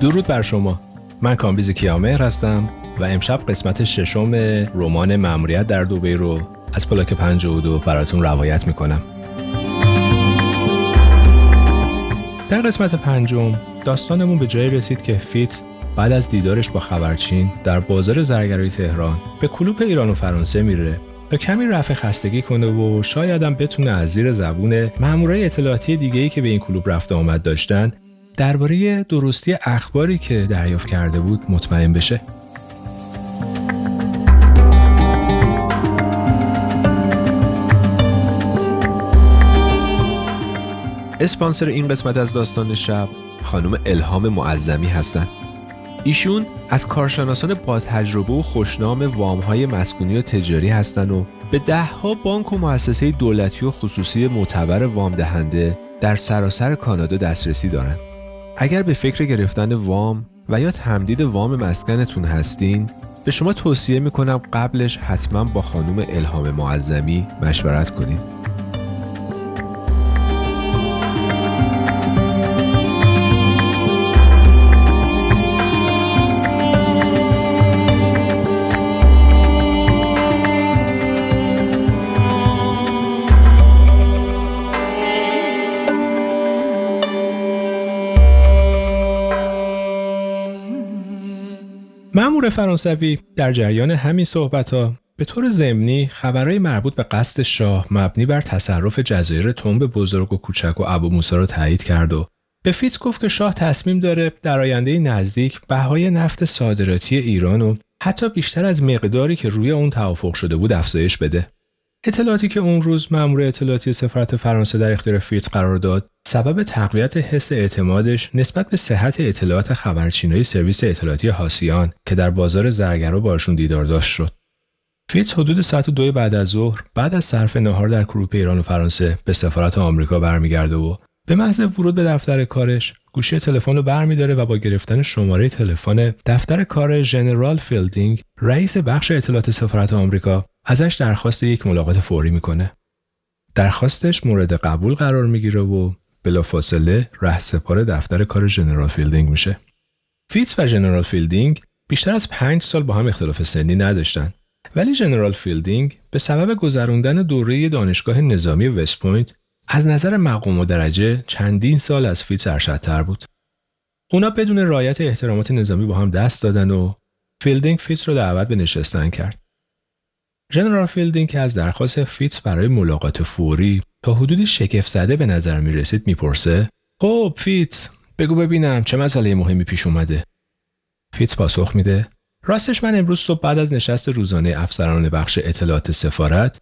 درود بر شما. من کامبیز کیامهر هستم و امشب قسمت ششم رمان مأموریت در دوبی رو از پلاک 52 براتون روایت می‌کنم. در قسمت پنجم داستانمون به جایی رسید که فیتز بعد از دیدارش با خبرچین در بازار زرگرای تهران به کلوپ ایران و فرانسه میره تا کمی رفع خستگی کنه و شایدم بتونه از زیر زبون مامورای اطلاعاتی دیگه‌ای که به این کلوب رفته آمد داشتن درباره درستی اخباری که دریافت کرده بود مطمئن بشه. اسپانسر این قسمت از داستان شب خانم الهام معظمی هستند. ایشون از کارشناسان با تجربه و خوشنام وامهای مسکونی و تجاری هستند و به دهها بانک و مؤسسه دولتی و خصوصی معتبر وام دهنده در سراسر کانادا دسترسی دارند. اگر به فکر گرفتن وام و یا تمدید وام مسکنتون هستین به شما توصیه می‌کنم قبلش حتما با خانم الهام معظمی مشورت کنید. مأمور فرانسوی در جریان همین صحبت ها به طور ضمنی خبرهای مربوط به قصد شاه مبنی بر تصرف جزایر تنب بزرگ و کوچک و ابو موسی را تایید کرد و به فیتز گفت که شاه تصمیم داره در آینده نزدیک بهای نفت صادراتی ایران و حتی بیشتر از مقداری که روی اون توافق شده بود افزایش بده. اطلاعاتی که اون روز مأمور اطلاعاتی سفارت فرانسه در اختیار فیتز قرار داد سبب تقویت حس اعتمادش نسبت به صحت اطلاعات خبرچینایی سرویس اطلاعاتی هاسیان که در بازار زرگرا باشون دیدار داشت شد. فیتز حدود ساعت دو بعد از ظهر بعد از صرف نهار در کلوپ ایران و فرانسه به سفارت آمریکا برمیگرده و به محض ورود به دفتر کارش گوشی تلفن رو برمیداره و با گرفتن شماره تلفن دفتر کار ژنرال فیلدینگ رئیس بخش اطلاعات سفارت آمریکا ازش درخواست یک ملاقات فوری می‌کنه. درخواستش مورد قبول قرار می‌گیره و بلافاصله رهسپار دفتر کار ژنرال فیلدینگ میشه. فیتز و ژنرال فیلدینگ بیشتر از پنج سال با هم اختلاف سنی نداشتن ولی ژنرال فیلدینگ به سبب گذراندن دوره دانشگاه نظامی وست از نظر مقام و درجه چندین سال از فیتز ارشدتر بود. اونا بدون رعایت احترامات نظامی با هم دست دادن و فیلدینگ فیتز رو دعوت به نشستن کرد. ژنرال فیلدینگ که از درخواست فیتز برای ملاقات فوری تا حدودی شگفت زده به نظر می رسید می‌پرسه خب فیتز بگو ببینم چه مسئله مهمی پیش اومده فیتز پاسخ میده راستش من امروز صبح بعد از نشست روزانه افسران بخش اطلاعات سفارت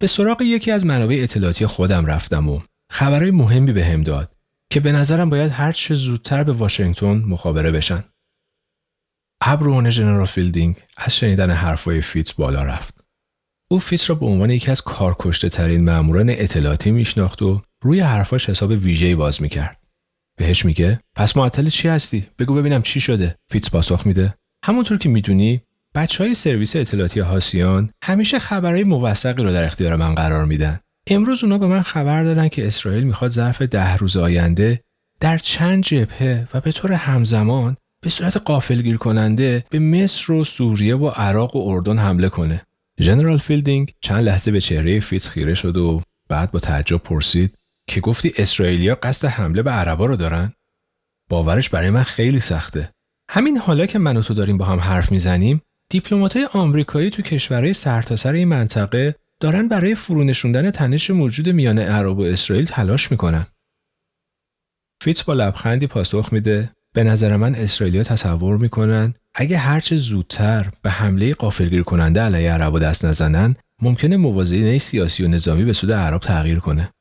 به سراغ یکی از منابع اطلاعاتی خودم رفتم و خبرهای مهمی بهم داد که به نظرم باید هر چه زودتر به واشنگتن مخابره بشن. ابروان ژنرال فیلدینگ از شنیدن حرفای فیتز بالا رفت. او فیتز را به عنوان یکی از کارکشته ترین ماموران اطلاعاتی میشناخت و روی حرفاش حساب ویژه‌ای باز می‌کرد. بهش میگه پس معطل چی هستی؟ بگو ببینم چی شده؟ فیتس پاسخ میده همونطور که می‌دونی بچه های سرویس اطلاعاتی هاسیان همیشه خبرهای موثقی رو در اختیار من قرار میدن. امروز اونا به من خبر دادن که اسرائیل می‌خواد ظرف ده روز آینده در چند جبهه و به طور همزمان به صورت غافلگیر کننده به مصر و سوریه و عراق و اردن حمله کنه. ژنرال فیلدینگ چند لحظه به چهره فیتز خیره شد و بعد با تعجب پرسید که گفتی اسرائیلیا قصد حمله به عربا رو دارن؟ باورش برای من خیلی سخته. همین حالا که من و تو داریم با هم حرف می‌زنیم، دیپلمات‌های آمریکایی تو کشورهای سرتاسر این منطقه دارن برای فرونشوندن تنش موجود میان عرب و اسرائیل تلاش می‌کنن. فیتز با لبخندی پاسخ میده به نظر من اسرائیلیا تصور می‌کنن اگه هرچه زودتر به حمله قافلگیر کننده علیه عرب دست نزنن ممکنه موازنه سیاسی و نظامی به سود اعراب تغییر کنه.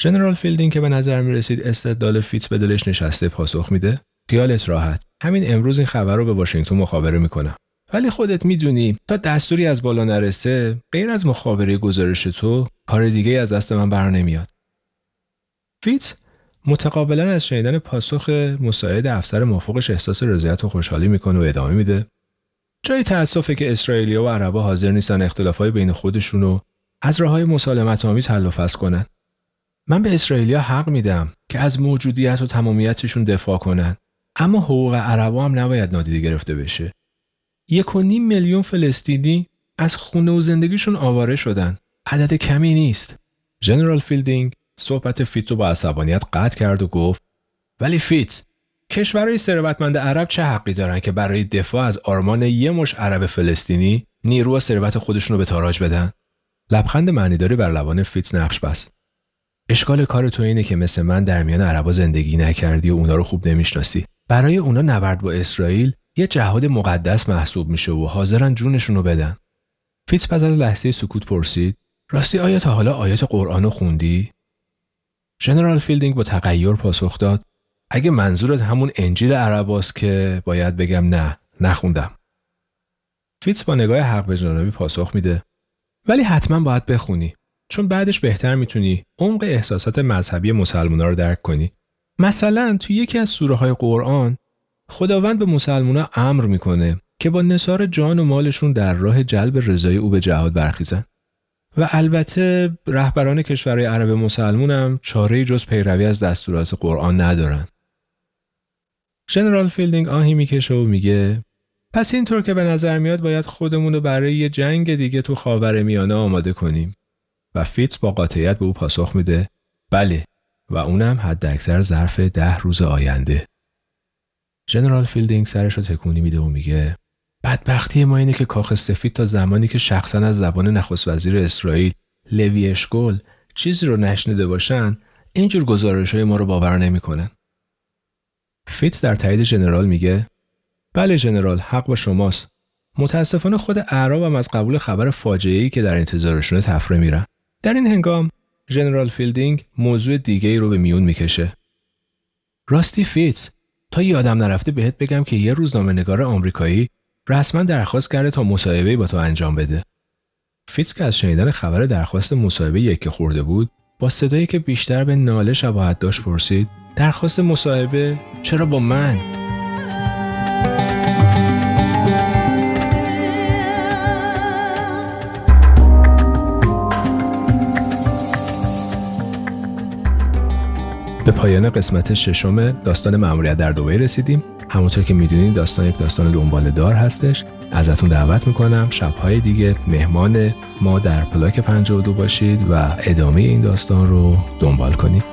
ژنرال فیلدینگ که به نظر می رسید استدلال فیتس به دلش نشسته پاسخ میده خیالت راحت. همین امروز این خبر رو به واشنگتن مخابره می‌کنم ولی خودت می‌دونی تا دستوری از بالا نرسه غیر از مخابره گزارش تو کار دیگه از دست من بر نمیاد. فیتس متقابلا از شنیدن پاسخ مساعد افسر مافوقش احساس رضایت و خوشحالی می‌کنه و ادامه میده. جای تاسفه که اسرائیلیا و عربا حاضر نیستن اختلافهای بین خودشون رو از راه های مسالمت آمیز حل و فصل کنن. من به اسرائیلیا حق میدم که از موجودیت و تمامیتشون دفاع کنن اما حقوق عربا هم نباید نادیده گرفته بشه. یک و نیم میلیون فلسطینی از خونه و زندگیشون آواره شدن. عدد کمی نیست. ژنرال فیلدینگ صحبت فیتس رو با عصبانیت قطع کرد و گفت ولی فیتس کشورهای ثروتمند عرب چه حقی دارن که برای دفاع از آرمان یه مشت عرب فلسطینی نیرو و ثروت خودشون رو به تاراج بدن؟ لبخند معنیداری بر لبان فیتس نقش بست. اشکال کار تو اینه که مثل من در میان عربا زندگی نکردی و اونا رو خوب نمی‌شناسی. برای اونا نبرد با اسرائیل یه جهاد مقدس محسوب میشه و حاضرن جونشون رو بدن. فیتس پس از لحظه‌ای سکوت پرسید راستی آیا تا حالا آیات قرآن رو خوندی؟ ژنرال فیلدینگ با تغیر پاسخ داد. اگه منظورت همون انجیل عرباست که باید بگم نه نخوندم. فیتس با نگاه حق به جانبی پاسخ میده. ولی حتما باید بخونی چون بعدش بهتر می‌تونی عمق احساسات مذهبی مسلمونا رو درک کنی. مثلا تو یکی از سوره های قرآن خداوند به مسلمونا امر می‌کنه که با نثار جان و مالشون در راه جلب رضای او به جهاد برخیزن. و البته رهبران کشورهای عرب مسلمون هم چاره‌ای جز پیروی از دستورات قرآن ندارن. ژنرال فیلدینگ آهی می‌کشه و میگه پس اینطور که به نظر میاد باید خودمون رو برای یه جنگ دیگه تو خاور میانه آماده کنیم و فیتس با قاطعیت به او پاسخ میده بله و اونم حد اکثر ظرف ده روز آینده. ژنرال فیلدینگ سرش رو تکونی میده و میگه بدبختی ما اینه که کاخ سفید تا زمانی که شخصا از زبان نخست وزیر اسرائیل لوی اشکل چیزی رو نشنیده باشن اینجور گزارش های ما رو باور نمی‌کنن. فیتس در تایید ژنرال میگه بله ژنرال حق با شماست. متاسفانه خود اعراب هم از قبول خبر فاجعه ای که در انتظارشونه طفره میرن. در این هنگام ژنرال فیلدینگ موضوع دیگه ای رو به میون می‌کشه. راستی فیتس تا یادم نرفته بهت بگم که یه روزنامه نگار آمریکایی رسما درخواست کرده تا مصاحبه‌ای با تو انجام بده. فیتس که از شنیدن خبر درخواست مصاحبه یکه خورده بود با صدایی که بیشتر به ناله شباهت داشت پرسید درخواست مصاحبه چرا با من به پایان قسمت ششم داستان معمولیت در دوبه رسیدیم. همونطور که می‌دونید داستان یک داستان دنبال دار هستش. ازتون دعوت می‌کنم شبهای دیگه مهمان ما در پلاک 52 باشید و ادامه این داستان رو دنبال کنید.